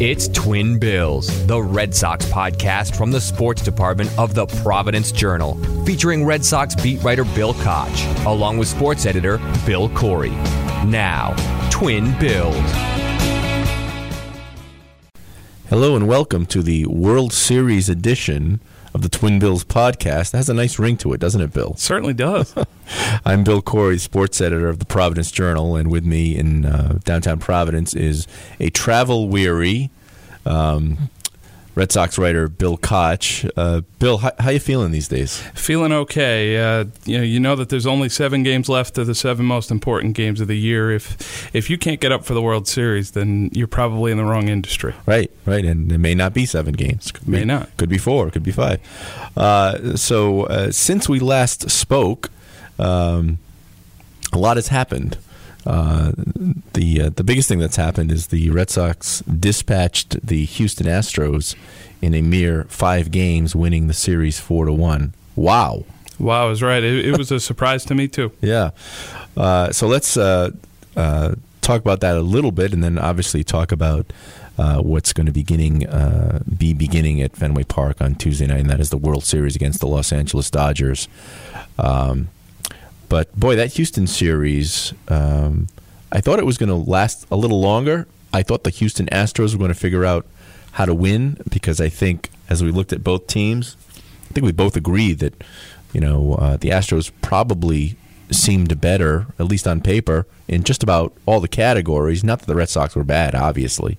It's Twin Bills, the Red Sox podcast from the sports department of the Providence Journal, featuring Red Sox beat writer Bill Koch, along with sports editor Bill Corey. Now, Twin Bills. Hello and welcome to the World Series edition of the Twin Bills podcast. It has a nice ring to it, doesn't it, Bill? Certainly does. I'm Bill Corey, sports editor of the Providence Journal, and with me in uh, downtown Providence is a travel weary um, Red Sox writer Bill Koch. Uh, Bill, how, how you feeling these days? Feeling okay. Uh, you know, you know that there's only seven games left of the seven most important games of the year. If if you can't get up for the World Series, then you're probably in the wrong industry. Right, right, and it may not be seven games. Could may be, not. Could be four. Could be five. Uh, so uh, since we last spoke, um, a lot has happened. Uh, the uh, the biggest thing that's happened is the Red Sox dispatched the Houston Astros in a mere five games, winning the series four to one. Wow! Wow, I was right. It, it was a surprise to me too. Yeah. Uh, so let's uh, uh, talk about that a little bit, and then obviously talk about. what's going to beginning be beginning at Fenway Park on Tuesday night, and that is the World Series against the Los Angeles Dodgers. Um, but boy, that Houston series, um, I thought it was going to last a little longer. I thought the Houston Astros were going to figure out how to win because I think as we looked at both teams, I think we both agree that you know uh, the Astros probably seemed better, at least on paper, in just about all the categories. Not that the Red Sox were bad, obviously,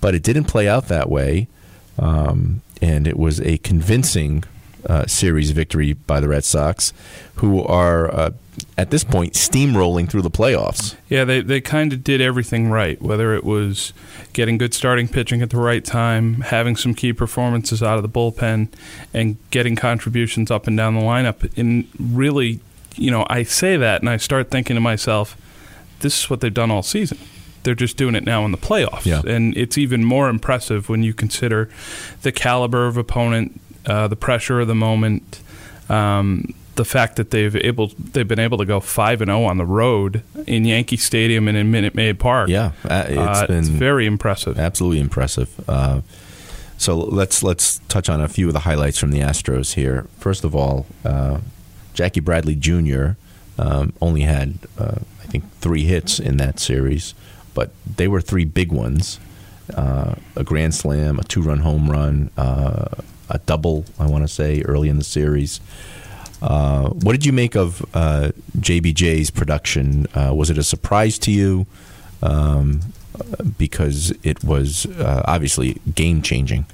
but it didn't play out that way, um, and it was a convincing uh, series victory by the Red Sox, who are uh, at this point steamrolling through the playoffs. Yeah, they they kind of did everything right. Whether it was getting good starting pitching at the right time, having some key performances out of the bullpen, and getting contributions up and down the lineup. And really, you know, I say that and I start thinking to myself, this is what they've done all season they're just doing it now in the playoffs. Yeah. And it's even more impressive when you consider the caliber of opponent uh, the pressure of the moment, um, the fact that they've able they've been able to go five and zero oh on the road in Yankee Stadium and in Minute Maid Park. Yeah, uh, it's uh, been it's very impressive. Absolutely impressive. Uh, so let's let's touch on a few of the highlights from the Astros here. First of all, uh, Jackie Bradley Jr. Um, only had uh, I think three hits in that series, but they were three big ones. a grand slam, a two-run home run, a double, I want to say, early in the series. Uh, what did you make of uh, JBJ's production? Uh, was it a surprise to you? Um, because it was uh, obviously game changing.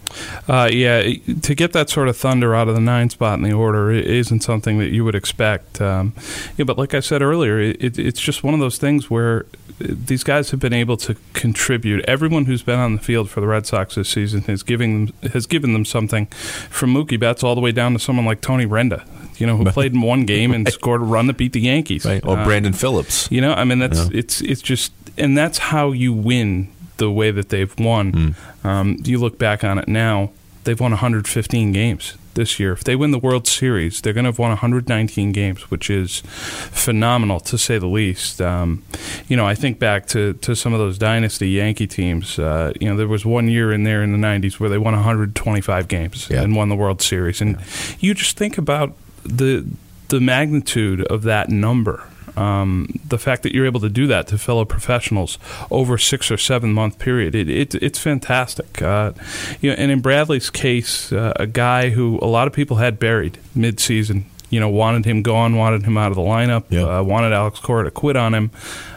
Uh, yeah, to get that sort of thunder out of the nine spot in the order isn't something that you would expect. Um, yeah, but like I said earlier, it, it's just one of those things where these guys have been able to contribute. Everyone who's been on the field for the Red Sox this season has giving them, has given them something, from Mookie Betts all the way down to someone like Tony Renda you know, who played in one game and scored a run that beat the Yankees. Right. Or uh, Brandon Phillips. You know, I mean, that's yeah. it's it's just, and that's how you win the way that they've won. Mm. Um, you look back on it now, they've won 115 games this year. If they win the World Series, they're going to have won 119 games, which is phenomenal to say the least. Um, you know, I think back to, to some of those dynasty Yankee teams. Uh, you know, there was one year in there in the 90s where they won 125 games yeah. and won the World Series. And yeah. you just think about the the magnitude of that number. Um, the fact that you're able to do that to fellow professionals over six or seven month period, it, it it's fantastic. Uh, you know, and in Bradley's case, uh, a guy who a lot of people had buried mid season, you know, wanted him gone, wanted him out of the lineup, yeah. uh, wanted Alex Cora to quit on him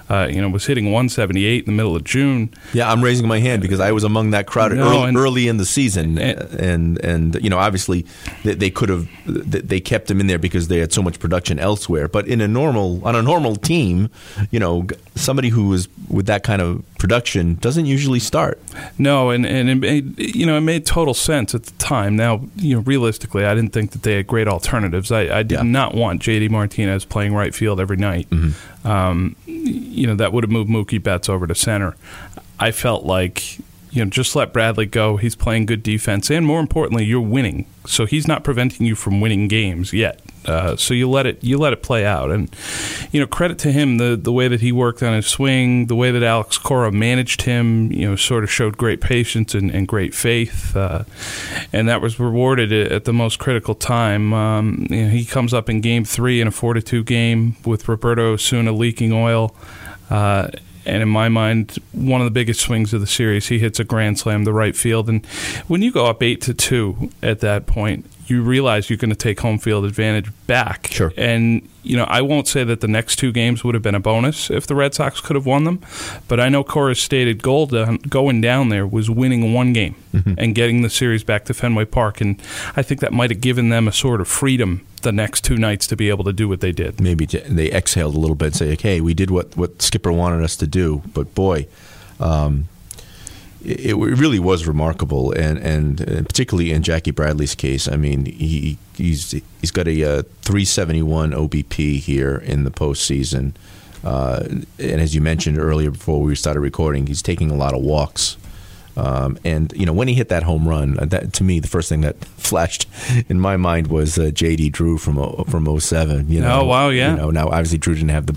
uh, you know, was hitting 178 in the middle of June. Yeah, I'm raising my hand because I was among that crowd no, early, and, early, in the season, and, and, and you know, obviously they, they, could have they kept him in there because they had so much production elsewhere. But in a normal on a normal team, you know, somebody who was with that kind of production doesn't usually start. No, and and it made, you know it made total sense at the time. Now, you know, realistically, I didn't think that they had great alternatives. I, I did Yeah. not want JD Martinez playing right field every night. Um, you know, that would have moved Mookie Betts over to center. I felt like you know just let Bradley go. He's playing good defense, and more importantly, you're winning. So he's not preventing you from winning games yet. Uh, so you let it you let it play out, and you know credit to him the the way that he worked on his swing, the way that Alex Cora managed him. You know, sort of showed great patience and, and great faith, uh, and that was rewarded at the most critical time. Um, you know, he comes up in Game Three in a four to two game with Roberto Osuna leaking oil. Uh, and in my mind, one of the biggest swings of the series, he hits a grand slam to right field. And when you go up eight to two at that point, you realize you're going to take home field advantage back. Sure. And you know, I won't say that the next two games would have been a bonus if the Red Sox could have won them, but I know Cora's stated goal down, going down there was winning one game mm-hmm. and getting the series back to Fenway Park, and I think that might have given them a sort of freedom the next two nights to be able to do what they did. Maybe they exhaled a little bit and say, "Okay, we did what what Skipper wanted us to do." But boy, um, it, it really was remarkable, and, and uh, particularly in Jackie Bradley's case. I mean, he he's he's got a uh, 371 OBP here in the postseason, uh, and as you mentioned earlier before we started recording, he's taking a lot of walks. Um, and you know when he hit that home run, uh, that to me the first thing that flashed in my mind was uh, J.D. Drew from from 07. You know, Oh, wow, yeah. You know, now obviously Drew didn't have the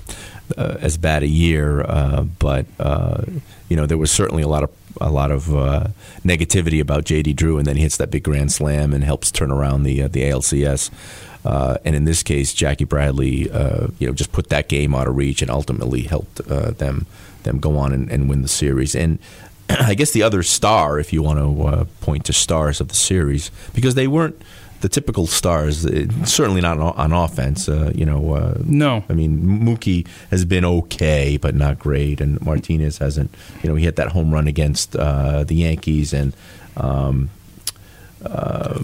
uh, as bad a year, uh, but uh, you know there was certainly a lot of a lot of uh, negativity about J.D. Drew, and then he hits that big grand slam and helps turn around the uh, the ALCS. Uh, and in this case, Jackie Bradley, uh, you know, just put that game out of reach and ultimately helped uh, them them go on and, and win the series. And I guess the other star, if you want to uh, point to stars of the series, because they weren't the typical stars, uh, certainly not on, offense. Uh, you know, uh, No. I mean, Mookie has been okay, but not great, and Martinez hasn't. You know, he hit that home run against uh, the Yankees, and um,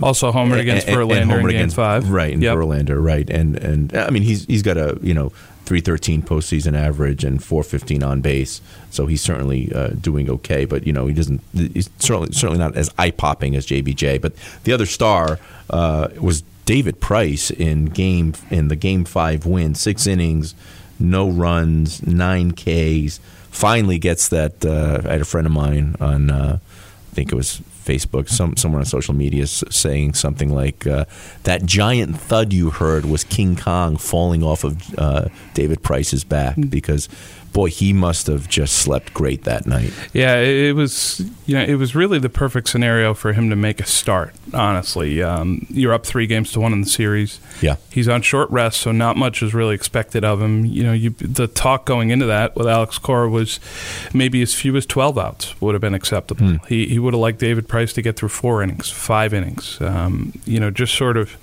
Also homered against and- and Verlander in Game against- Five, right? And Yep. Verlander, right? And and I mean, he's he's got a you know three thirteen postseason average and four fifteen on base, so he's certainly uh, doing okay. But you know, he doesn't. He's certainly certainly not as eye popping as JBJ. But the other star uh, was David Price in game in the game five win, six innings, no runs, nine Ks. Finally gets that. Uh, I had a friend of mine on. Uh, I think it was Facebook, some somewhere on social media, saying something like uh, that giant thud you heard was King Kong falling off of uh, David Price's back because, boy, he must have just slept great that night. Yeah, it, was you know it was really the perfect scenario for him to make a start. Honestly, um, you're up three games to one in the series. Yeah. He's on short rest, so not much is really expected of him. You know, you, the talk going into that with Alex Cora was maybe as few as 12 outs would have been acceptable. He, he would have liked David Price to get through four innings, five innings. Um, you know, just sort of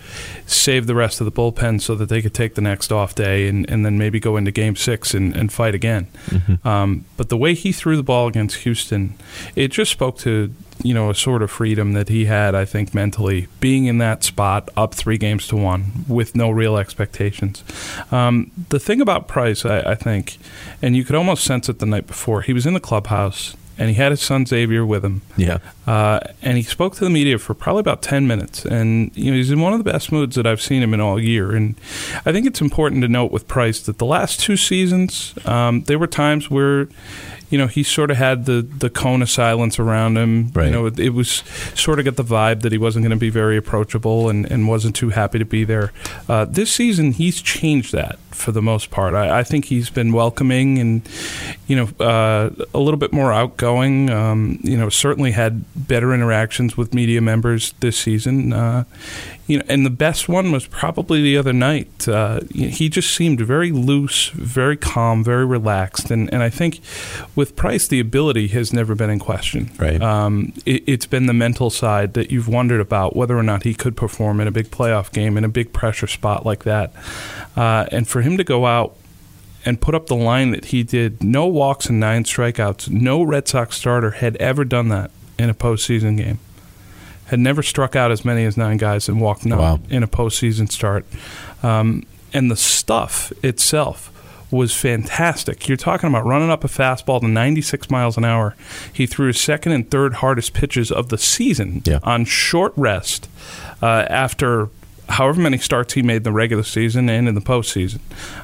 save the rest of the bullpen so that they could take the next off day and, and then maybe go into game six and, and fight again. Um, but the way he threw the ball against Houston, it just spoke to you know a sort of freedom that he had. I think mentally being in that spot, up three games to one, with no real expectations. Um, the thing about Price, I, I think, and you could almost sense it the night before. He was in the clubhouse and he had his son Xavier with him. Yeah. Uh, and he spoke to the media for probably about 10 minutes. And, you know, he's in one of the best moods that I've seen him in all year. And I think it's important to note with Price that the last two seasons, um, there were times where, you know, he sort of had the, the cone of silence around him. Right. You know, it, it was sort of got the vibe that he wasn't going to be very approachable and, and wasn't too happy to be there. Uh, this season, he's changed that for the most part. I, I think he's been welcoming and, you know, uh, a little bit more outgoing. Um, you know, certainly had better interactions with media members this season. Uh, you know, and the best one was probably the other night. Uh, he just seemed very loose, very calm, very relaxed, and and I think with Price, the ability has never been in question. Right. Um, it, it's been the mental side that you've wondered about whether or not he could perform in a big playoff game in a big pressure spot like that, uh, and for him to go out and put up the line that he did. No walks and nine strikeouts. No Red Sox starter had ever done that in a postseason game. Had never struck out as many as nine guys and walked none Wow. in a postseason start. Um, and the stuff itself was fantastic. You're talking about running up a fastball to 96 miles an hour. He threw his second and third hardest pitches of the season Yeah. on short rest uh, after however many starts he made in the regular season and in the postseason,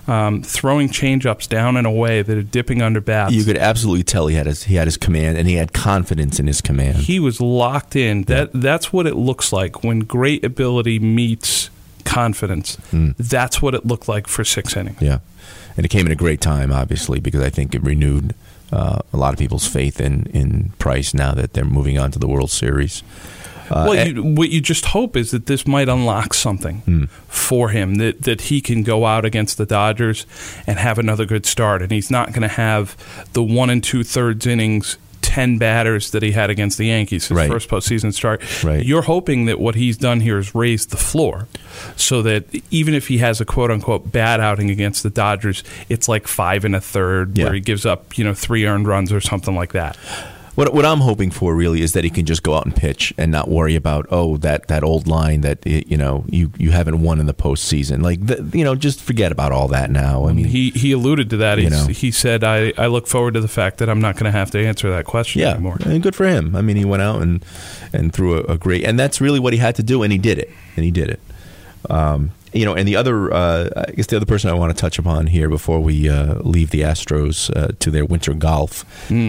um, throwing changeups down and away that are dipping under bats. You could absolutely tell he had his he had his command and he had confidence in his command. he was locked in. That that's what it looks like when great ability meets confidence. That's what it looked like for six innings. Yeah, and it came at a great time, obviously, because I think it renewed uh, a lot of people's faith in in Price now that they're moving on to the World Series. Uh, well, and- you, what you just hope is that this might unlock something Hmm. for him that that he can go out against the Dodgers and have another good start, and he's not going to have the one and two thirds innings. 10 batters that he had against the Yankees, his Right. first postseason start. Right. You're hoping that what he's done here is raised the floor so that even if he has a quote unquote bad outing against the Dodgers, it's like five and a third Yeah. where he gives up, you know, three earned runs or something like that. What what I'm hoping for really is that he can just go out and pitch and not worry about oh that, that old line that you know you, you haven't won in the postseason like the, you know just forget about all that now. I mean He he alluded to that. You know. He said, I, "I look forward to the fact that I'm not going to have to answer that question yeah, anymore." and good for him. I mean he went out and and threw a, a great and that's really what he had to do and he did it and he did it. Um, you know, and the other, uh, I guess the other person I want to touch upon here before we uh, leave the Astros uh, to their winter golf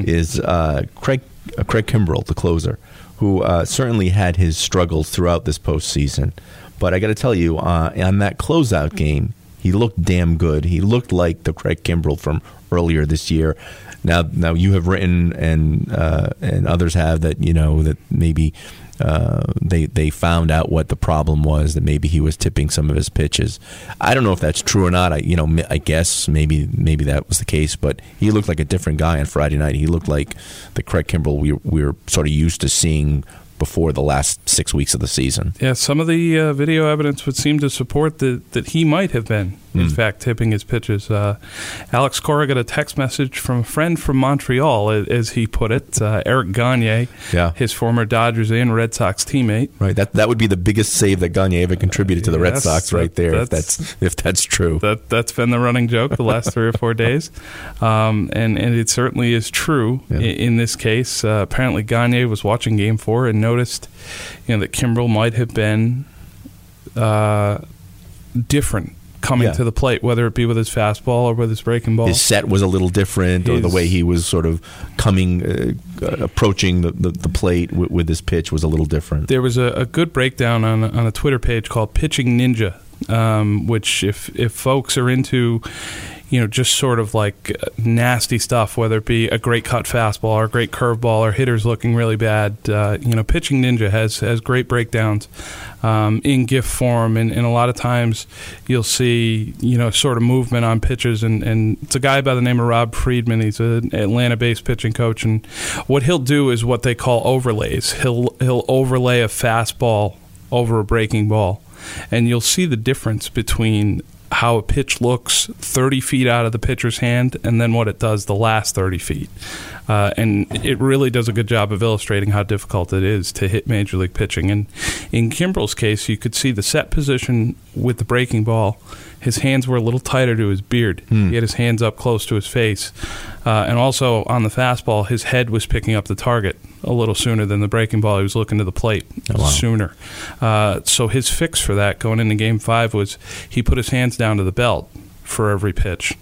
is uh, Craig uh, Craig Kimbrel, the closer, who uh, certainly had his struggles throughout this postseason. But I got to tell you, uh, on that closeout game, he looked damn good. He looked like the Craig Kimbrel from earlier this year. Now, now you have written and uh, and others have that you know that maybe uh, they they found out what the problem was that maybe he was tipping some of his pitches. I don't know if that's true or not. I you know I guess maybe maybe that was the case, but he looked like a different guy on Friday night. He looked like the Craig Kimbrel we we were sort of used to seeing before the last six weeks of the season. Yeah, some of the uh, video evidence would seem to support that that he might have been, in Hmm. fact, tipping his pitches. Uh, Alex Cora got a text message from a friend from Montreal, as he put it, uh, Eric Gagne, Yeah. his former Dodgers and Red Sox teammate. Right. That that would be the biggest save that Gagne ever contributed to the Red Sox, right there. If that's- that's if that's true. That that's been the running joke the last three or four days, um, and and it certainly is true Yeah. i- in this case. Uh, apparently, Gagne was watching Game Four and noticed, you know, that Kimbrel might have been uh, different coming Yeah. to the plate, whether it be with his fastball or with his breaking ball. his set was a little different, or the way he was sort of coming, uh, uh, approaching the, the, the plate with, with his pitch was a little different. there was a, a good breakdown on on a Twitter page called Pitching Ninja, um, which if if folks are into, you know, just sort of like uh, nasty stuff, whether it be a great cut fastball or a great curveball or hitters looking really bad, uh, you know, Pitching Ninja has has great breakdowns um, in GIF form, and, and a lot of times you'll see you know sort of movement on pitches, and, and it's a guy by the name of Rob Friedman. He's an Atlanta-based pitching coach, and what he'll do is what they call overlays. He'll he'll overlay a fastball over a breaking ball, and you'll see the difference between how a pitch looks 30 feet out of the pitcher's hand and then what it does the last 30 feet. Uh, and it really does a good job of illustrating how difficult it is to hit major league pitching. And in Kimbrel's case, you could see the set position with the breaking ball. His hands were a little tighter to his beard. He had his hands up close to his face. Uh, and also on the fastball, his head was picking up the target a little sooner than the breaking ball. He was looking to the plate Oh, wow. sooner. Uh, so his fix for that going into game five was he put his hands down to the belt for every pitch.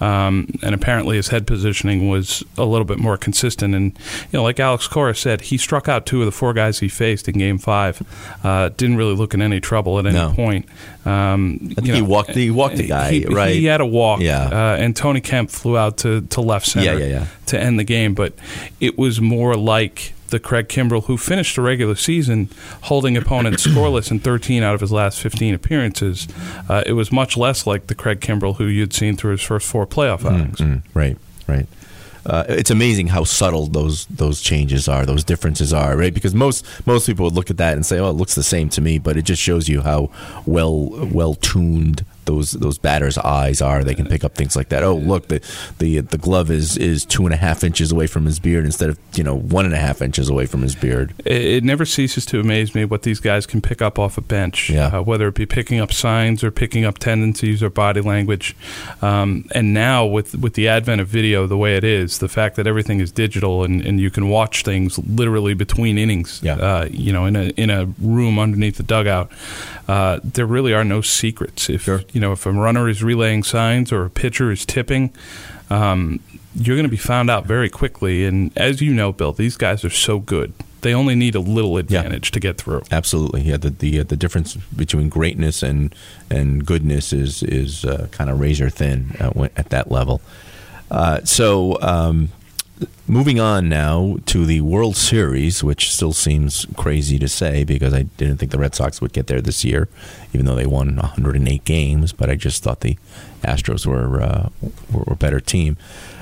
Um, and apparently his head positioning was a little bit more consistent. And, you know, like Alex Cora said, he struck out two of the four guys he faced in game five. Uh, didn't really look in any trouble at any No. point. Um, I think he walked- he walked the guy, he, right? He had a walk. Yeah. Uh, and Tony Kemp flew out to, to left center Yeah, yeah, yeah. to end the game. But it was more like the Craig Kimbrel who finished the regular season holding opponents scoreless in 13 out of his last 15 appearances. Uh, it was much less like the Craig Kimbrel who you'd seen through his first four playoff outings. Mm, right, right. Uh, it's amazing how subtle those those changes are, those differences are, right? Because most most people would look at that and say, "Oh, it looks the same to me," but it just shows you how well well tuned those those batters' eyes are. They can pick up things like that. Oh, look, the the the glove is is two and a half inches away from his beard instead of you know one and a half inches away from his beard. It, it never ceases to amaze me what these guys can pick up off a bench. Yeah. Uh, whether it be picking up signs or picking up tendencies or body language. Um, and now with with the advent of video the way it is, the fact that everything is digital and, and you can watch things literally between innings. Yeah. Uh, you know, in a in a room underneath the dugout, uh, there really are no secrets. If you know if a runner is relaying signs or a pitcher is tipping. Um, you're going to be found out very quickly, and as you know, Bill, these guys are so good. They only need a little advantage to get through. Absolutely, yeah. The the the difference between greatness and and goodness is is uh, kind of razor thin at, at that level. Uh, so, um, moving on now to the World Series, which still seems crazy to say because I didn't think the Red Sox would get there this year, even though they won 108 games. But I just thought the Astros were uh, were a better team.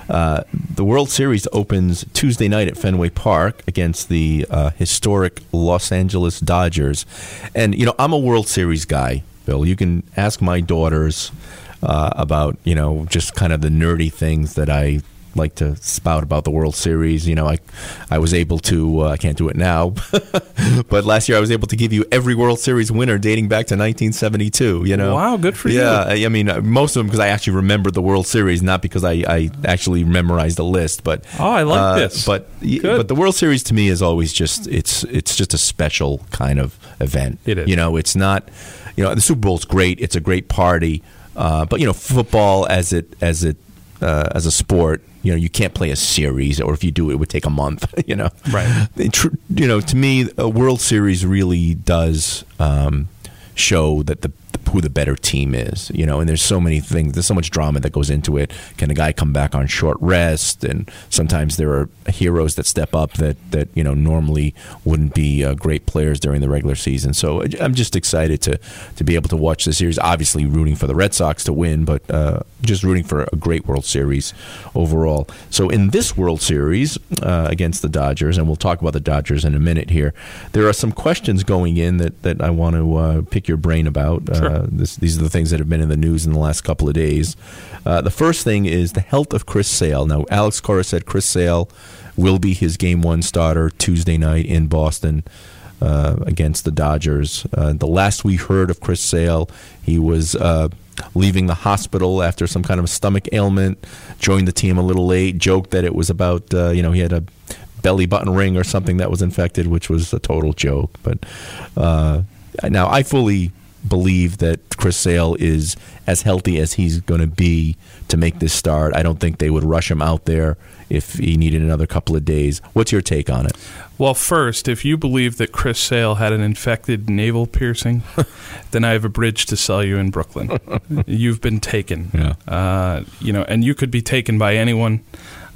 Uh, the World Series opens Tuesday night at Fenway Park against the uh, historic Los Angeles Dodgers. And, you know, I'm a World Series guy, Bill. You can ask my daughters uh, about, you know, just kind of the nerdy things that I like to spout about the World Series. You know, I I was able to uh, I can't do it now, but last year I was able to give you every World Series winner dating back to 1972. You know, Wow, good for you. yeah, I mean uh, most of them because I actually remembered the World Series, not because I, I actually memorized the list. But Oh, I like uh, this. But Good. but the World Series to me is always just it's it's just a special kind of event. It is. You know, it's not. You know, the Super Bowl's great. It's a great party. Uh, but you know, football as it as it uh, as a sport, you know, you can't play a series, or if you do, it would take a month. You know, Right. You know, to me, a World Series really does um, show that the who the better team is. You know, and there's so many things. There's so much drama that goes into it. Can a guy come back on short rest? And sometimes there are heroes that step up that that you know normally wouldn't be uh, great players during the regular season. So I'm just excited to to be able to watch the series. Obviously, rooting for the Red Sox to win, but uh, just rooting for a great World Series overall. So in this World Series uh, against the Dodgers, and we'll talk about the Dodgers in a minute here, there are some questions going in that, that I want to uh, pick your brain about. This, these are the things that have been in the news in the last couple of days. Uh, the first thing is the health of Chris Sale. Now, Alex Cora said Chris Sale will be his game one starter Tuesday night in Boston uh, against the Dodgers. Uh, the last we heard of Chris Sale, he was uh, leaving the hospital after some kind of stomach ailment. Joined the team a little late. Joked that it was about uh, you know he had a belly button ring or something that was infected, which was a total joke. But uh, now I fully believe that Chris Sale is as healthy as he's going to be to make this start. I don't think they would rush him out there if he needed another couple of days. What's your take on it? Well, first, if you believe that Chris Sale had an infected navel piercing, then I have a bridge to sell you in Brooklyn. You've been taken. Yeah. Uh, you know, and you could be taken by anyone.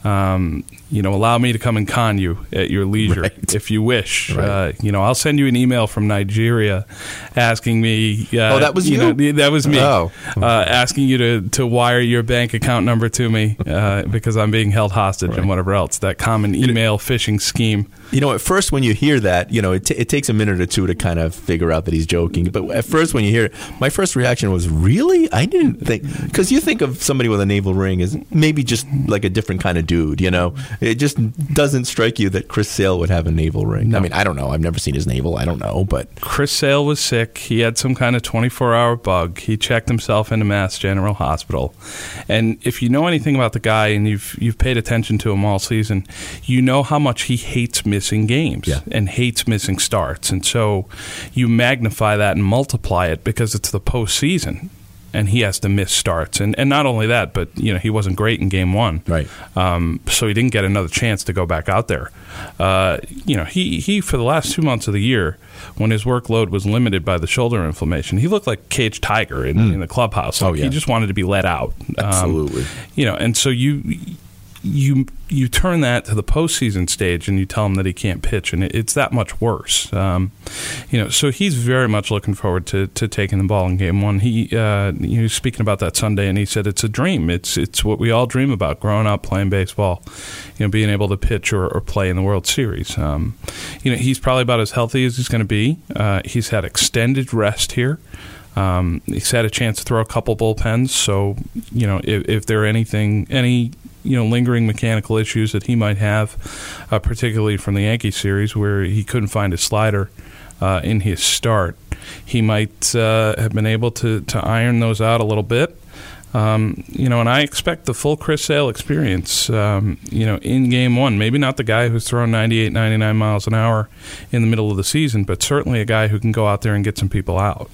Um, you know, allow me to come and con you at your leisure Right. if you wish. Right. Uh, you know, I'll send you an email from Nigeria asking me. Uh, Oh, that was you? know, that was me. Oh. Uh, asking you to, to wire your bank account number to me uh, because I'm being held hostage and whatever else. That common email phishing scheme. You know, at first when you hear that, you know, it, t- it takes a minute or two to kind of figure out that he's joking. But at first, when you hear it, my first reaction was, "Really? I didn't think." Because you think of somebody with a navel ring as maybe just like a different kind of dude. You know, it just doesn't strike you that Chris Sale would have a navel ring. I mean, I don't know. I've never seen his navel. I don't know, but Chris Sale was sick. He had some kind of 24 hour bug. He checked himself into Mass General Hospital. And if you know anything about the guy and you've you've paid attention to him all season, you know how much he hates missing games Yeah. and hates missing starts. And so you magnify that and multiply it because it's the postseason. And he has to miss starts, and and not only that, but you know he wasn't great in game one, Right. Um, so he didn't get another chance to go back out there. Uh, you know, he he for the last two months of the year, when his workload was limited by the shoulder inflammation, he looked like a caged tiger in, in the clubhouse. Oh, yeah. He just wanted to be let out. Um, Absolutely. you know, and so you you you turn that to the postseason stage and you tell him that he can't pitch, and it, it's that much worse. Um, you know, so he's very much looking forward to, to taking the ball in game one. He uh, he was speaking about that Sunday, and he said it's a dream. It's it's what we all dream about growing up playing baseball. You know, being able to pitch or, or play in the World Series. Um, you know, he's probably about as healthy as he's going to be. Uh, he's had extended rest here. Um, he's had a chance to throw a couple bullpens, so you know if, if there are anything any you know lingering mechanical issues that he might have, uh, particularly from the Yankee series where he couldn't find his slider uh, in his start, he might uh, have been able to to iron those out a little bit. Um, you know, and I expect the full Chris Sale experience, um, you know, in game one. Maybe not the guy who's throwing 98, 99 miles an hour in the middle of the season, but certainly a guy who can go out there and get some people out.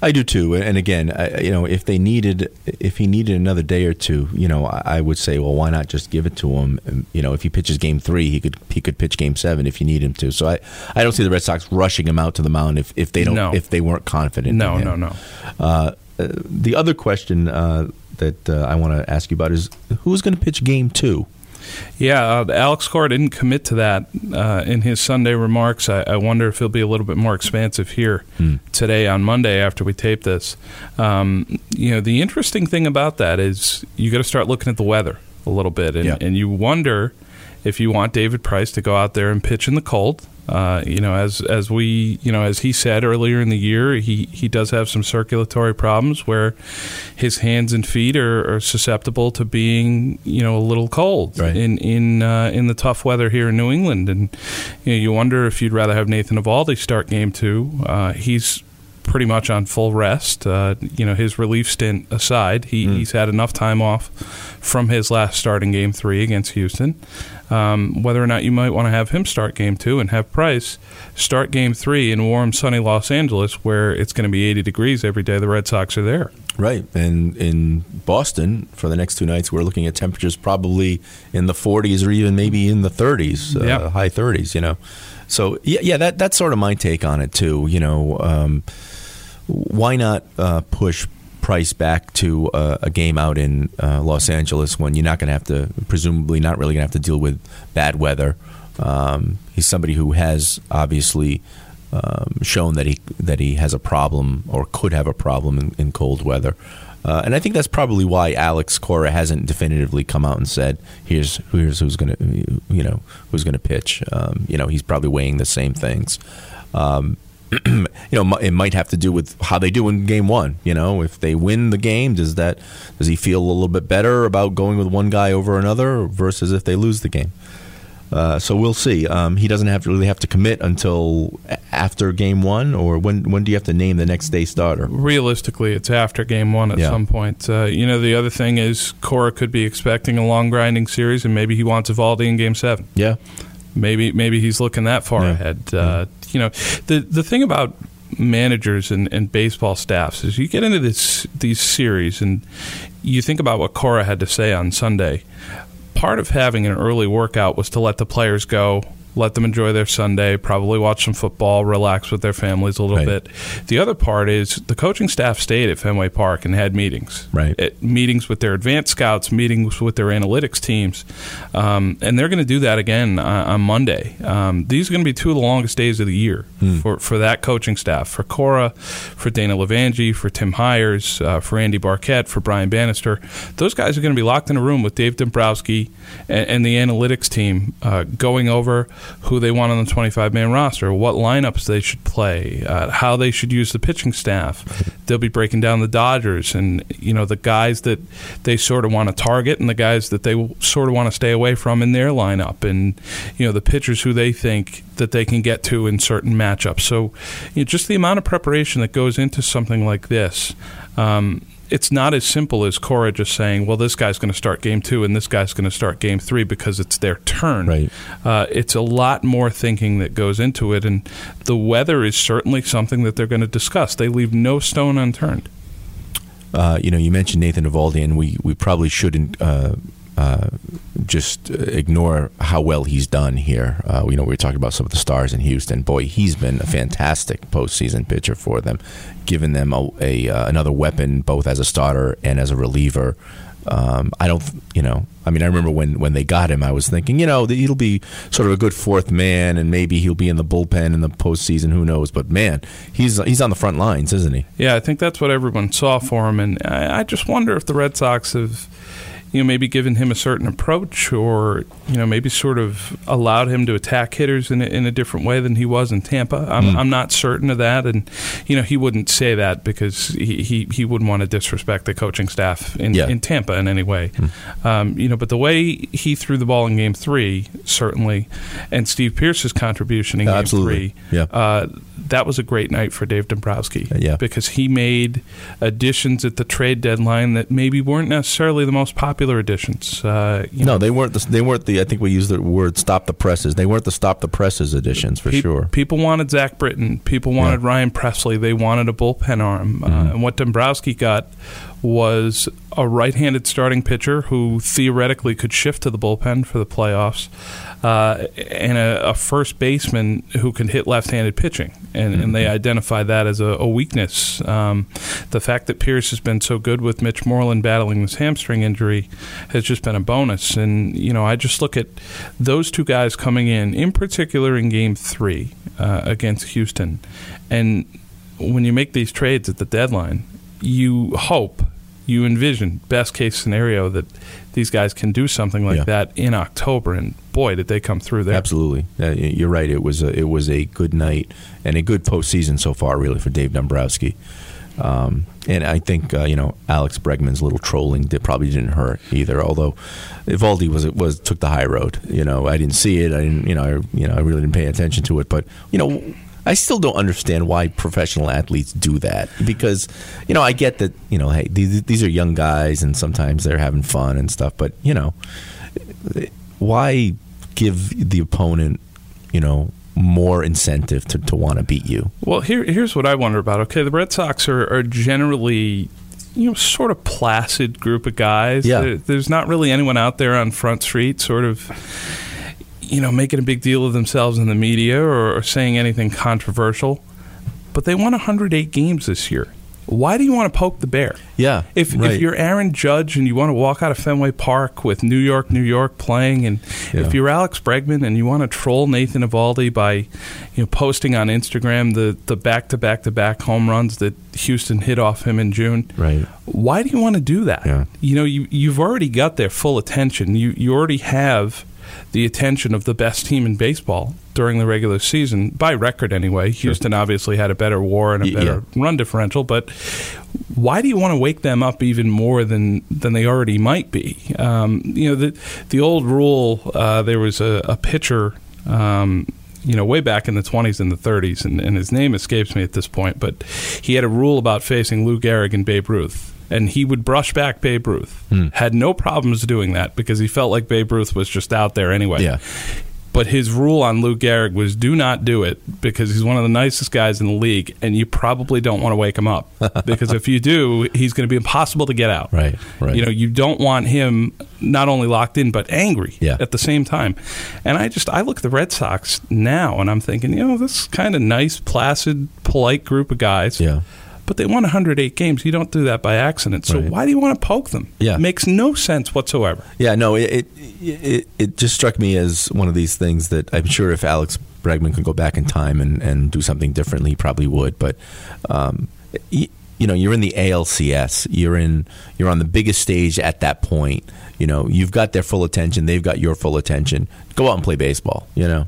I do too, and again, I, you know, if they needed, if he needed another day or two, you know, I, I would say, well, why not just give it to him? And, you know, if he pitches Game Three, he could he could pitch Game Seven if you need him to. So I, I don't see the Red Sox rushing him out to the mound if, if they don't No. if they weren't confident. No, no, no. Uh, uh, the other question uh, that uh, I want to ask you about is who's going to pitch Game Two? Yeah, uh, Alex Cora didn't commit to that uh, in his Sunday remarks. I, I wonder if he'll be a little bit more expansive here today on Monday after we tape this. Um, you know, the interesting thing about that is you got to start looking at the weather a little bit, and, Yeah. and you wonder if you want David Price to go out there and pitch in the cold. Uh, you know, as as we, you know, as he said earlier in the year, he, he does have some circulatory problems where his hands and feet are, are susceptible to being, you know, a little cold Right. in in uh, in the tough weather here in New England, and you, know, you wonder if you'd rather have Nathan Eovaldi start game two. Uh, he's pretty much on full rest. Uh, you know, his relief stint aside, he, he's had enough time off from his last start in game three against Houston. Um, whether or not you might want to have him start game two and have Price start game three in warm, sunny Los Angeles, where it's going to be 80 degrees every day the Red Sox are there. Right, and in Boston for the next two nights, we're looking at temperatures probably in the 40s or even maybe in the 30s, uh, high 30s. You know, so yeah, yeah, that that's sort of my take on it too. You know, um, why not uh, push Price back to uh, a game out in uh, Los Angeles when you're not going to have to, presumably, not really going to have to deal with bad weather. Um, he's somebody who has obviously um, shown that he that he has a problem or could have a problem in, in cold weather. Uh, and I think that's probably why Alex Cora hasn't definitively come out and said, "Here's here's who's going to you know who's going to pitch." Um, you know, he's probably weighing the same things. Um, you know, it might have to do with how they do in game one. You know, if they win the game, does that does he feel a little bit better about going with one guy over another versus if they lose the game? Uh, so we'll see. Um, he doesn't have to really have to commit until after game one, or when when do you have to name the next day starter? Realistically, it's after game one at Yeah. some point. Uh, you know, the other thing is Cora could be expecting a long grinding series, and maybe he wants Eovaldi in game seven. Yeah, Maybe maybe he's looking that far Yeah. ahead. Uh, You know, the the thing about managers and, and baseball staffs is you get into this these series and you think about what Cora had to say on Sunday. Part of having an early workout was to let the players go, let them enjoy their Sunday, probably watch some football, relax with their families a little Right. bit. The other part is the coaching staff stayed at Fenway Park and had meetings. Right. At meetings with their advanced scouts, meetings with their analytics teams, um, and they're going to do that again on, on Monday. Um, these are going to be two of the longest days of the year for, for that coaching staff, for Cora, for Dana Levangie, for Tim Hyers, uh, for Andy Barkett, for Brian Bannister. Those guys are going to be locked in a room with Dave Dombrowski and, and the analytics team, uh, going over who they want on the 25 man roster, what lineups they should play, uh, how they should use the pitching staff. They'll be breaking down the Dodgers and you know the guys that they sort of want to target and the guys that they sort of want to stay away from in their lineup, and you know the pitchers who they think that they can get to in certain matchups. So, you know, just the amount of preparation that goes into something like this. Um, it's not as simple as Cora just saying, "Well, this guy's going to start game two and this guy's going to start game three because it's their turn." Right. Uh, it's a lot more thinking that goes into it, and the weather is certainly something that they're going to discuss. They leave no stone unturned. Uh, you know, you mentioned Nathan Eovaldi, and we, we probably shouldn't uh, uh, just ignore how well he's done here. Uh, you know, we were talking about some of the stars in Houston. Boy, he's been a fantastic postseason pitcher for them, giving them a, a uh, another weapon both as a starter and as a reliever. Um, I don't, you know, I mean, I remember when, when they got him, I was thinking, you know, he'll be sort of a good fourth man, and maybe he'll be in the bullpen in the postseason. Who knows? But man, he's he's on the front lines, isn't he? Yeah, I think that's what everyone saw for him, and I, I just wonder if the Red Sox have, you know, maybe given him a certain approach or, you know, maybe sort of allowed him to attack hitters in a, in a different way than he was in Tampa. I'm, Mm. I'm not certain of that. And, you know, he wouldn't say that because he, he, he wouldn't want to disrespect the coaching staff in, Yeah. in Tampa in any way. Um, you know, but the way he threw the ball in game three, certainly, and Steve Pearce's contribution in game three, Yeah. uh, that was a great night for Dave Dombrowski. Uh, yeah. Because he made additions at the trade deadline that maybe weren't necessarily the most popular additions. Uh, you No, know, they weren't. The, they weren't the. I think we used the word "stop the presses." They weren't the "stop the presses" editions for Pe- sure. People wanted Zach Britton. People wanted Ryan Pressly. They wanted a bullpen arm. Uh, Mm-hmm. and what Dombrowski got was a right-handed starting pitcher who theoretically could shift to the bullpen for the playoffs, uh, and a, a first baseman who can hit left-handed pitching. And, and Mm-hmm. they identify that as a, a weakness. Um, the fact that Pearce has been so good with Mitch Moreland battling this hamstring injury has just been a bonus. And you know, I just look at those two guys coming in, in particular in Game Three uh, against Houston, and when you make these trades at the deadline, you hope, you envision best case scenario that these guys can do something like Yeah. that in October. And boy, did they come through there! Absolutely, uh, you're right. It was a, it was a good night and a good postseason so far, really, for Dave Dombrowski. Um, and I think uh, you know Alex Bregman's little trolling did, probably didn't hurt either. Although Eovaldi was was took the high road. You know, I didn't see it. I didn't. You know, I, you know, I really didn't pay attention to it. But you know. I still don't understand why professional athletes do that because, you know, I get that, you know, hey, these, these are young guys and sometimes they're having fun and stuff, but, you know, why give the opponent, you know, more incentive to, to want to beat you? Well, here, here's what I wonder about. Okay, the Red Sox are, are generally, you know, sort of placid group of guys. Yeah. There- there's not really anyone out there on Front Street sort of, you know, making a big deal of themselves in the media or, or saying anything controversial. But they won 108 games this year. Why do you want to poke the bear? Yeah. If, right. if you're Aaron Judge and you want to walk out of Fenway Park with New York, New York playing, and Yeah. if you're Alex Bregman and you want to troll Nathan Eovaldi by, you know, posting on Instagram the the back to back to back home runs that Houston hit off him in June, Right. why do you want to do that? Yeah. You know, you you've already got their full attention. You you already have the attention of the best team in baseball during the regular season by record anyway. Houston obviously had a better WAR and a better run differential, but why do you want to wake them up even more than than they already might be? Um, you know, the the old rule. Uh, there was a, a pitcher. Um, you know, way back in the 20s and the 30s, and, and his name escapes me at this point, but he had a rule about facing Lou Gehrig and Babe Ruth. And he would brush back Babe Ruth. Hmm. Had no problems doing that because he felt like Babe Ruth was just out there anyway. Yeah. But his rule on Lou Gehrig was do not do it because he's one of the nicest guys in the league, and you probably don't want to wake him up because if you do, he's going to be impossible to get out. Right, right. You know, you don't want him not only locked in but angry Yeah. at the same time. And I just I look at the Red Sox now, and I'm thinking, you know, this kind of nice, placid, polite group of guys. Yeah. But they won 108 games. You don't do that by accident. So Right. why do you want to poke them? Yeah. It makes no sense whatsoever. Yeah, no, it, it it it just struck me as one of these things that I'm sure if Alex Bregman could go back in time and, and do something differently, he probably would. But um, y- you know, you're in the ALCS. You're in you're on the biggest stage at that point. You know, you've got their full attention. They've got your full attention. Go out and play baseball. You know.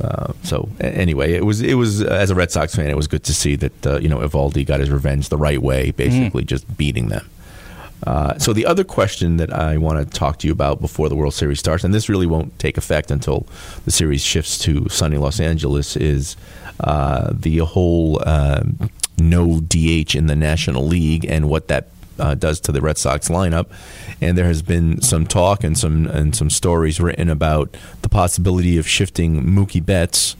Uh, so anyway, it was it was uh, as a Red Sox fan, it was good to see that uh, you know Eovaldi got his revenge the right way, basically just beating them. Uh, so the other question that I want to talk to you about before the World Series starts, and this really won't take effect until the series shifts to sunny Los Angeles, is uh, the whole um no DH in the National League and what that uh, does to the Red Sox lineup. And there has been some talk and some and some stories written about the possibility of shifting Mookie Betts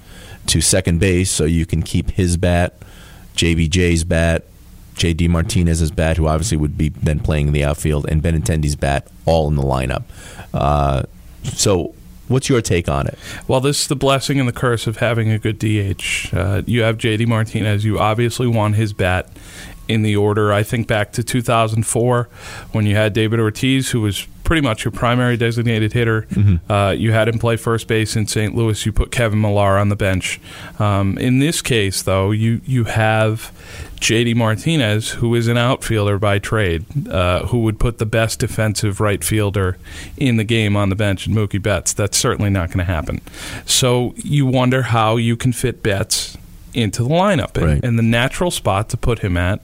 to second base so you can keep his bat, JBJ's bat, JD Martinez's bat, who obviously would be then playing in the outfield, and Benintendi's bat, all in the lineup. Uh, so, what's your take on it? Well, this is the blessing and the curse of having a good DH. Uh, you have JD Martinez. You obviously want his bat in the order. I think back to 2004 when you had David Ortiz, who was pretty much your primary designated hitter. Mm-hmm. Uh, you had him play first base in St. Louis. You put Kevin Millar on the bench. Um, in this case, though, you you have JD Martinez, who is an outfielder by trade, uh, who would put the best defensive right fielder in the game on the bench, and Mookie Betts. That's certainly not going to happen. So you wonder how you can fit Betts into the lineup. And, Right. and the natural spot to put him at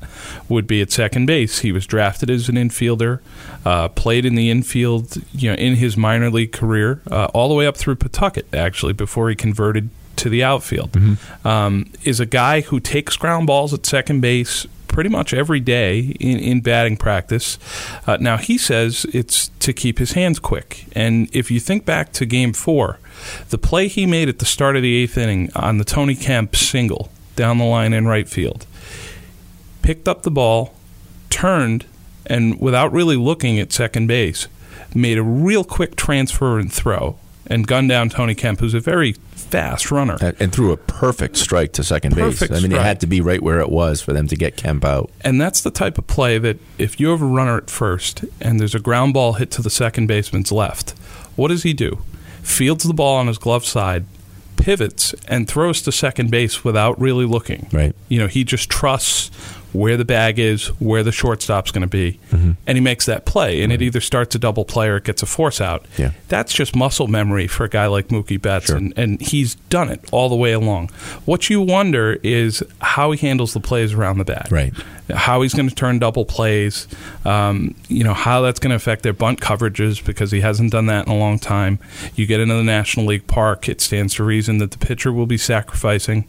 would be at second base. He was drafted as an infielder, uh, played in the infield, you know, in his minor league career, uh, all the way up through Pawtucket, actually, before he converted to the outfield. Um, is a guy who takes ground balls at second base pretty much every day in, in batting practice. Uh, now, he says it's to keep his hands quick. And if you think back to game four, the play he made at the start of the eighth inning on the Tony Kemp single down the line in right field, picked up the ball, turned, and without really looking at second base, made a real quick transfer and throw and gunned down Tony Kemp, who's a very fast runner. And, threw a perfect strike to second Perfect base. I mean, it had to be right where it was for them to get Kemp out. And that's the type of play that if you have a runner at first and there's a ground ball hit to the second baseman's left, what does he do? Fields the ball on his glove side, pivots, and throws to second base without really looking. Right. You know, he just trusts where the bag is, where the shortstop's going to be, Mm-hmm. and he makes that play. And it either starts a double play or it gets a force out. Yeah. That's just muscle memory for a guy like Mookie Betts, Sure. and, and he's done it all the way along. What you wonder is how he handles the plays around the bag Right. How he's going to turn double plays, um, you know, how that's going to affect their bunt coverages because he hasn't done that in a long time. You get into the National League Park, it stands to reason that the pitcher will be sacrificing,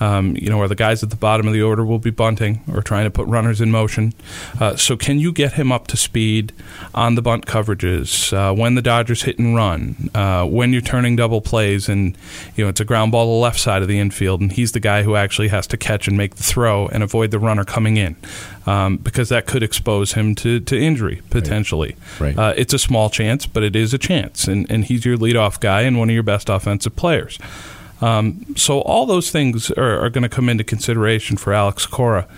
um, you know, or the guys at the bottom of the order will be bunting or trying to put runners in motion. Uh, so, can you get him up to speed on the bunt coverages uh, when the Dodgers hit and run, uh, when you're turning double plays, and you know it's a ground ball to the left side of the infield, and he's the guy who actually has to catch and make the throw and avoid the runner coming in, um, because that could expose him to, to injury potentially. Right. Uh, it's a small chance, but it is a chance, and and he's your leadoff guy and one of your best offensive players. Um, so all those things are, are going to come into consideration for Alex Cora.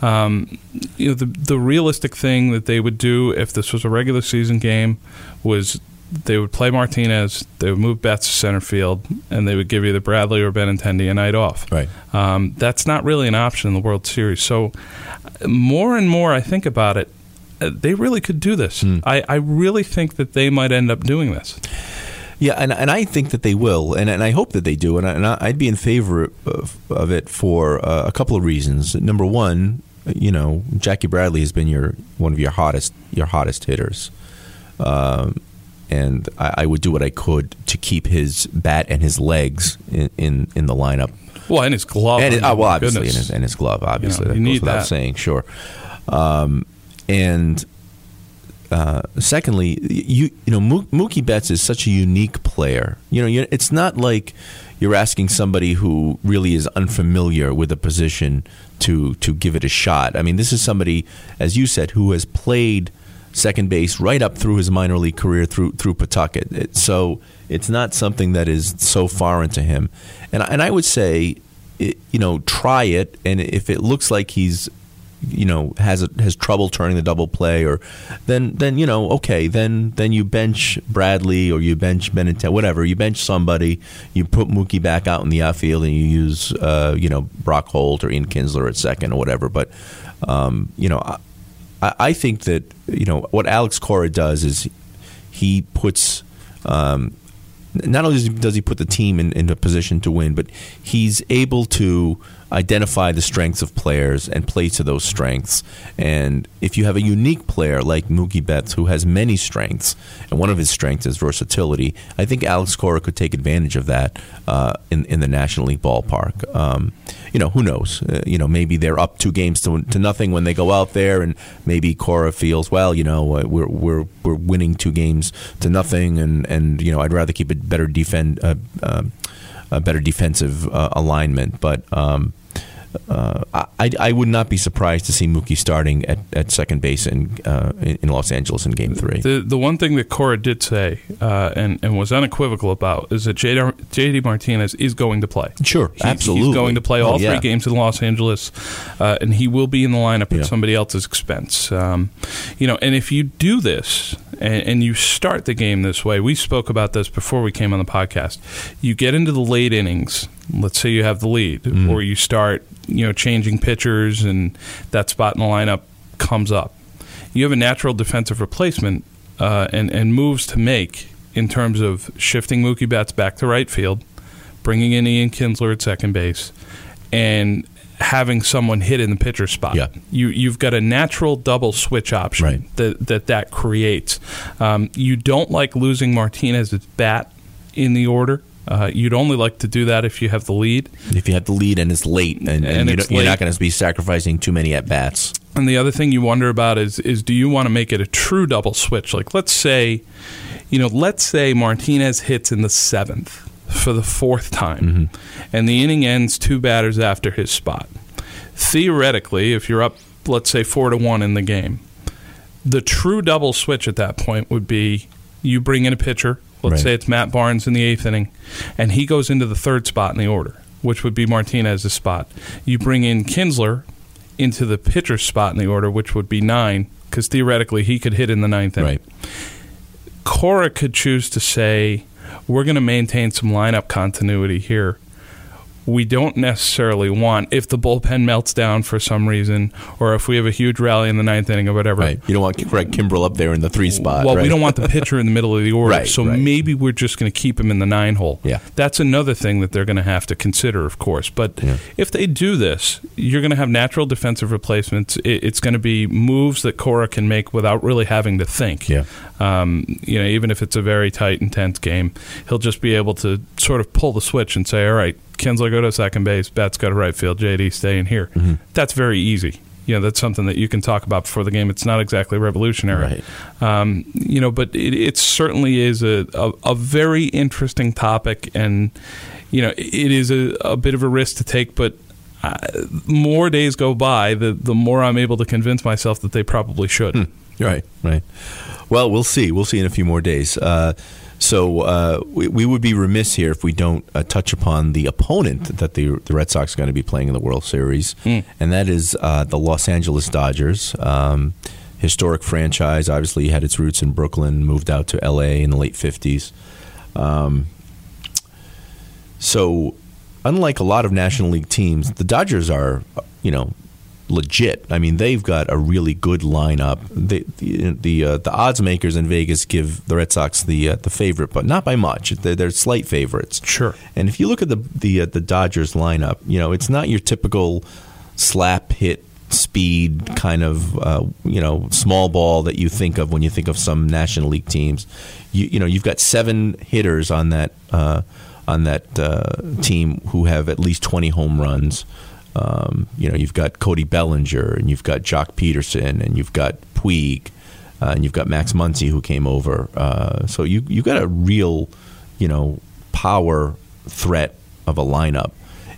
Um, you know, the the realistic thing that they would do if this was a regular season game was they would play Martinez, they would move Betts to center field, and they would give either Bradley or Benintendi a night off. Right. Um, that's not really an option in the World Series. So, more and more I think about it, uh, they really could do this. I, I really think that they might end up doing this. Yeah, and, and I think that they will, and, and I hope that they do, and, I, and I'd be in favor of, of it for uh, a couple of reasons. Number one, you know, Jackie Bradley has been your one of your hottest your hottest hitters, um, and I, I would do what I could to keep his bat and his legs in in, in the lineup. Well, and his glove. and I it, mean, oh, well, obviously, and his, and his glove, obviously, You know, you that goes without that. saying, sure. Um, and uh, secondly, you you know Mookie Betts is such a unique player. You know, it's not like you're asking somebody who really is unfamiliar with the position to to give it a shot. I mean, this is somebody, as you said, who has played second base right up through his minor league career through through Pawtucket. It, so it's not something that is so foreign to him. And and I would say, it, you know, try it, and if it looks like he's you know has a, has trouble turning the double play or then then you know okay then then you bench Bradley or you bench Benintendi whatever you bench somebody you put Mookie back out in the outfield and you use uh, you know Brock Holt or Ian Kinsler at second or whatever but um, you know I, I think that you know what Alex Cora does is he puts um, not only does he, put the team in, in a position to win, but he's able to identify the strengths of players and play to those strengths. And if you have a unique player like Mookie Betts, who has many strengths, and one of his strengths is versatility, I think Alex Cora could take advantage of that uh, in in the National League ballpark. Um, you know, who knows? Uh, you know, maybe they're up two games to, to nothing when they go out there, and maybe Cora feels, well, you know, uh, we're we're we're winning two games to nothing, and and you know, I'd rather keep a better defend uh, um a better defensive uh, alignment. But um, uh, I, I would not be surprised to see Mookie starting at, at second base in, uh, in Los Angeles in Game Three. The the one thing that Cora did say uh, and and was unequivocal about is that JD, JD Martinez is going to play. Sure, He's- absolutely. He's going to play Oh, all yeah. three games in Los Angeles, uh, and he will be in the lineup Yeah. at somebody else's expense. Um, you know, and if you do this and, and you start the game this way, we spoke about this before we came on the podcast. You get into the late innings. Let's say you have the lead, Mm-hmm. or you start, you know, changing pitchers, and that spot in the lineup comes up. You have a natural defensive replacement uh, and and moves to make in terms of shifting Mookie Betts back to right field, bringing in Ian Kinsler at second base, and having someone hit in the pitcher spot. Yeah. You you've got a natural double switch option Right. that that that creates. Um, you don't like losing Martinez's bat in the order. Uh, you'd only like to do that if you have the lead. If you have the lead and it's late, and, and, And you it's don't- you're not going to be sacrificing too many at bats. And the other thing you wonder about is is do you want to make it a true double switch? Like let's say, you know, let's say Martinez hits in the seventh for the fourth time, and the inning ends two batters after his spot. Theoretically, if you're up, let's say four to one in the game, the true double switch at that point would be you bring in a pitcher. Let's Right. say it's Matt Barnes in the eighth inning, and he goes into the third spot in the order, which would be Martinez's spot. You bring in Kinsler into the pitcher's spot in the order, which would be nine, because theoretically he could hit in the ninth inning. Right. Cora could choose to say, we're going to maintain some lineup continuity here. We don't necessarily want, if the bullpen melts down for some reason, or if we have a huge rally in the ninth inning or whatever. Right. You don't want Craig Kimbrel up there in the three spot. Well, right? we don't want the pitcher in the middle of the order, Right, so right. maybe we're just going to keep him in the nine hole. Yeah. that's another thing that they're going to have to consider, of course. But Yeah. if they do this, you're going to have natural defensive replacements. It's going to be moves that Cora can make without really having to think. Yeah. Um, you know, even if it's a very tight, intense game, he'll just be able to sort of pull the switch and say, "All right, Kinsler go to second base, Betts go to right field, JD stay in here." Mm-hmm. That's very easy. You know, that's something that you can talk about before the game. It's not exactly revolutionary, Right. um, you know, but it, it certainly is a, a, a very interesting topic, and you know, it is a, a bit of a risk to take, but. Uh, more days go by, the the more I'm able to convince myself that they probably should. Right, right. Well, we'll see. We'll see in a few more days. Uh, so uh, we, we would be remiss here if we don't uh, touch upon the opponent that the the Red Sox are going to be playing in the World Series, and that is uh, the Los Angeles Dodgers. Um, historic franchise, obviously had its roots in Brooklyn, moved out to L.A. in the late fifties. Um, so, unlike a lot of National League teams, the Dodgers are, you know, legit. I mean, they've got a really good lineup. They, the the, uh, the odds makers in Vegas give the Red Sox the uh, the favorite, but not by much. They're, they're slight favorites. Sure. And if you look at the the uh, the Dodgers lineup, you know, it's not your typical slap hit speed kind of uh, you know small ball that you think of when you think of some National League teams. You you know you've got seven hitters on that uh, on that uh, team who have at least twenty home runs. Um, you know you've got Cody Bellinger and you've got Joc Pederson and you've got Puig uh, and you've got Max Muncy who came over. Uh, so you you got a real you know power threat of a lineup.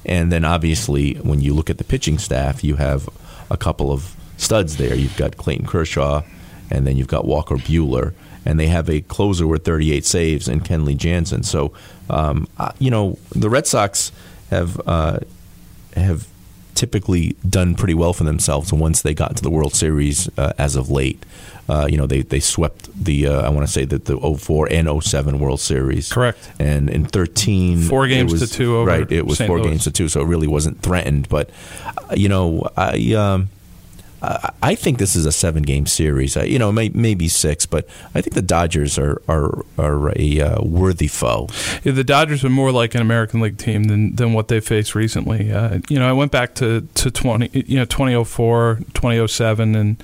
And then obviously, when you look at the pitching staff, you have a couple of studs there. You've got Clayton Kershaw, and then you've got Walker Buehler, and they have a closer with 38 saves and Kenley Jansen. So, um, you know, the Red Sox have uh, have typically done pretty well for themselves once they got to the World Series uh, as of late. Uh, you know, they, they swept the, uh, I want to say that the 04 and 07 World Series. Correct. And in 13. Four games was- to two over Right, it was St. four Louis. games to two, so it really wasn't threatened. But, uh, you know, I. Um, I I think this is a seven-game series. Uh, You know, may, maybe six, but I think the Dodgers are are, are a uh, worthy foe. Yeah, the Dodgers are more like an American League team than, than what they faced recently. Uh, you know, I went back to, to 20, you know, 2004, 2007, and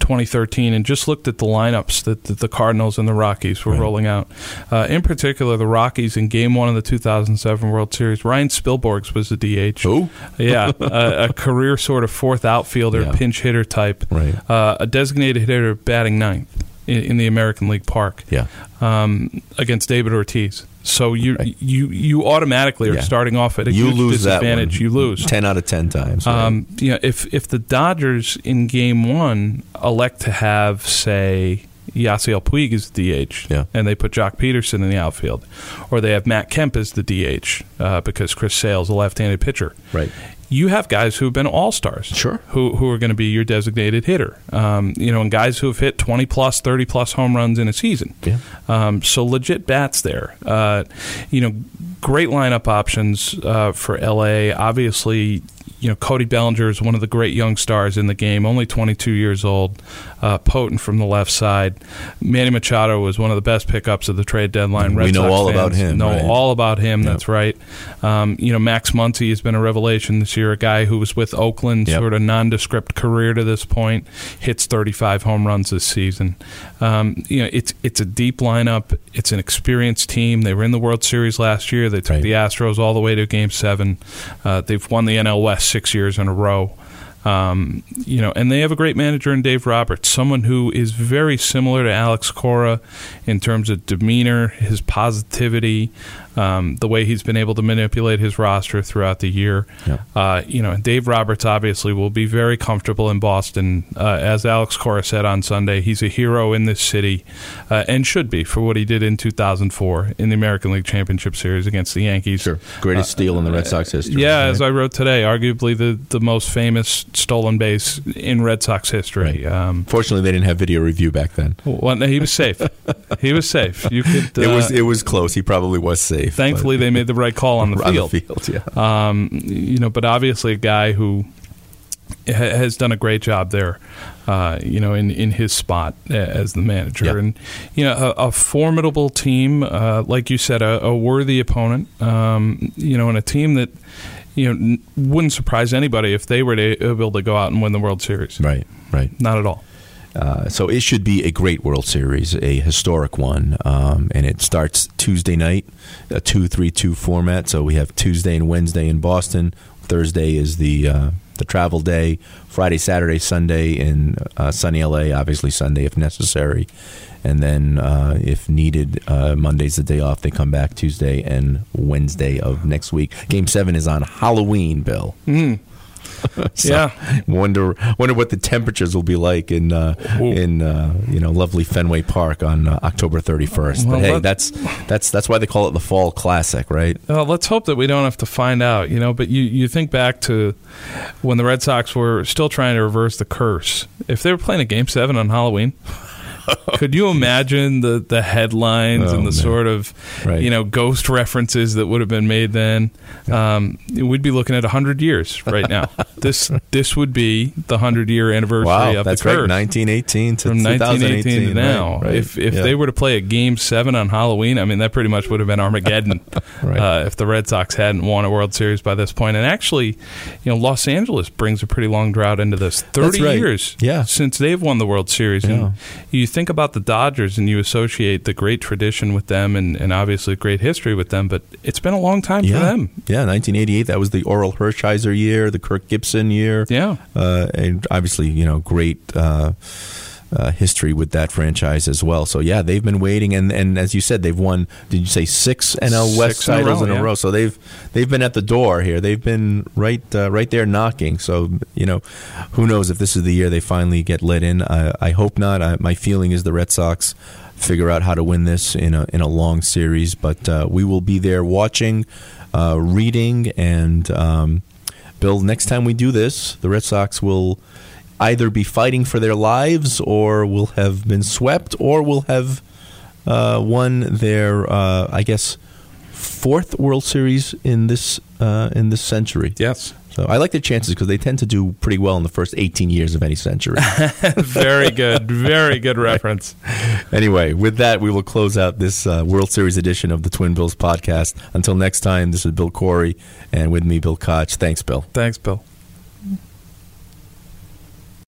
2013 and just looked at the lineups that, that the Cardinals and the Rockies were Right. rolling out. Uh, in particular, the Rockies in game one of the 2007 World Series, Ryan Spilborghs was the DH. Who? Yeah, a, a career sort of fourth outfielder, Yeah. pinch hitter type. Right. Uh, a designated hitter batting ninth in, in the American League park Yeah. um, against David Ortiz. So you you you automatically are Yeah. starting off at a you huge lose that one. disadvantage. You lose. ten out of ten times. right? Um, you know, if if the Dodgers in Game One elect to have, say, Yasiel Puig as the DH, Yeah. and they put Joc Pederson in the outfield, or they have Matt Kemp as the DH uh, because Chris Sale's a left-handed pitcher, right. You have guys who have been all stars, Sure. who who are going to be your designated hitter, um, you know, and guys who have hit twenty plus, thirty plus home runs in a season. Yeah. Um, so legit bats there. Uh, you know, great lineup options uh, for LA. Obviously, you know Cody Bellinger is one of the great young stars in the game. Only 22 years old, uh, potent from the left side. Manny Machado was one of the best pickups of the trade deadline. We know Sox all about him, Know right? all about him. Yep. That's right. Um, you know Max Muncy has been a revelation this year. A guy who was with Oakland, Yep. sort of nondescript career to this point, hits 35 home runs this season. Um, you know it's it's a deep lineup. It's an experienced team. They were in the World Series last year. They took Right. the Astros all the way to Game Seven. Uh, they've won the NL West six years in a row. Um, you know, and they have a great manager in Dave Roberts, someone who is very similar to Alex Cora in terms of demeanor, his positivity, um, the way he's been able to manipulate his roster throughout the year. Uh, you know, Dave Roberts obviously will be very comfortable in Boston. Uh, as Alex Cora said on Sunday, he's a hero in this city uh, and should be for what he did in 2004 in the American League Championship Series against the Yankees. Sure. Greatest steal in the Red Sox history. Yeah, right? as I wrote today, arguably the, the most famous stolen base in Red Sox history. Um, Fortunately, they didn't have video review back then. well, no, he was safe. he was safe. You could. Uh, it was it was close. He probably was safe. Thankfully, they made the right call on the but- field. The field, yeah. Um, you know, but obviously a guy who ha- has done a great job there. Uh, you know, in, in his spot as the manager, and you know, a, a formidable team, uh, like you said, a, a worthy opponent. Um, you know, and a team that you know n- wouldn't surprise anybody if they were to, able to go out and win the World Series. right, right. Not at all. Uh, so it should be a great World Series, a historic one, um, and it starts Tuesday night, a two-three-two format. So we have Tuesday and Wednesday in Boston. Thursday is the uh, the travel day. Friday, Saturday, Sunday in uh, sunny LA. Obviously Sunday if necessary, and then uh, if needed, uh, Monday's the day off. They come back Tuesday and Wednesday of next week. Game seven is on Halloween, Bill. So, Yeah. Wonder wonder what the temperatures will be like in uh, in uh, you know lovely Fenway Park on uh, October 31st. Well, but hey, that's that's that's why they call it the Fall Classic, right? Well, let's hope that we don't have to find out, you know. But you, you think back to when the Red Sox were still trying to reverse the curse. If they were playing a Game Seven on Halloween, could you imagine the the headlines Oh, and the man. sort of Right. you know ghost references that would have been made then? Um, we'd be looking at hundred years right now. this this would be the hundred year anniversary Wow, of that's the right, 1918 to from 1918 to 2018 now. Right. If if Yeah. they were to play a game seven on Halloween, I mean that pretty much would have been Armageddon. Right. uh, if the Red Sox hadn't won a World Series by this point. and actually, you know, Los Angeles brings a pretty long drought into this. Thirty years, Yeah. since they've won the World Series. Yeah. And you think about the Dodgers, and you associate the great tradition with them, and, and obviously great history with them. But it's been a long time yeah, for them. yeah, 1988. That was the Orel Hershiser year, the Kirk Gibson year. Yeah. uh, and obviously, you know, great uh, uh, history with that franchise as well. So yeah, they've been waiting, and, and as you said, they've won. Did you say six NL West Six in a titles row, in a row? So they've they've been at the door here. They've been right uh, right there knocking. So you know, who knows if this is the year they finally get let in? I, I hope not. I, my feeling is the Red Sox figure out how to win this in a in a long series, but uh, we will be there watching, uh, reading, and. Um, Bill, next time we do this, the Red Sox will either be fighting for their lives, or will have been swept, or will have uh, won their, uh, I guess, fourth World Series in this uh, in this century. Yes. So I like their chances because they tend to do pretty well in the first 18 years of any century. Very good. Very good reference. anyway, with that, we will close out this uh, World Series edition of the Twin Bills podcast. Until next time, this is Bill Corey, and with me, Bill Koch. Thanks, Bill. Thanks, Bill.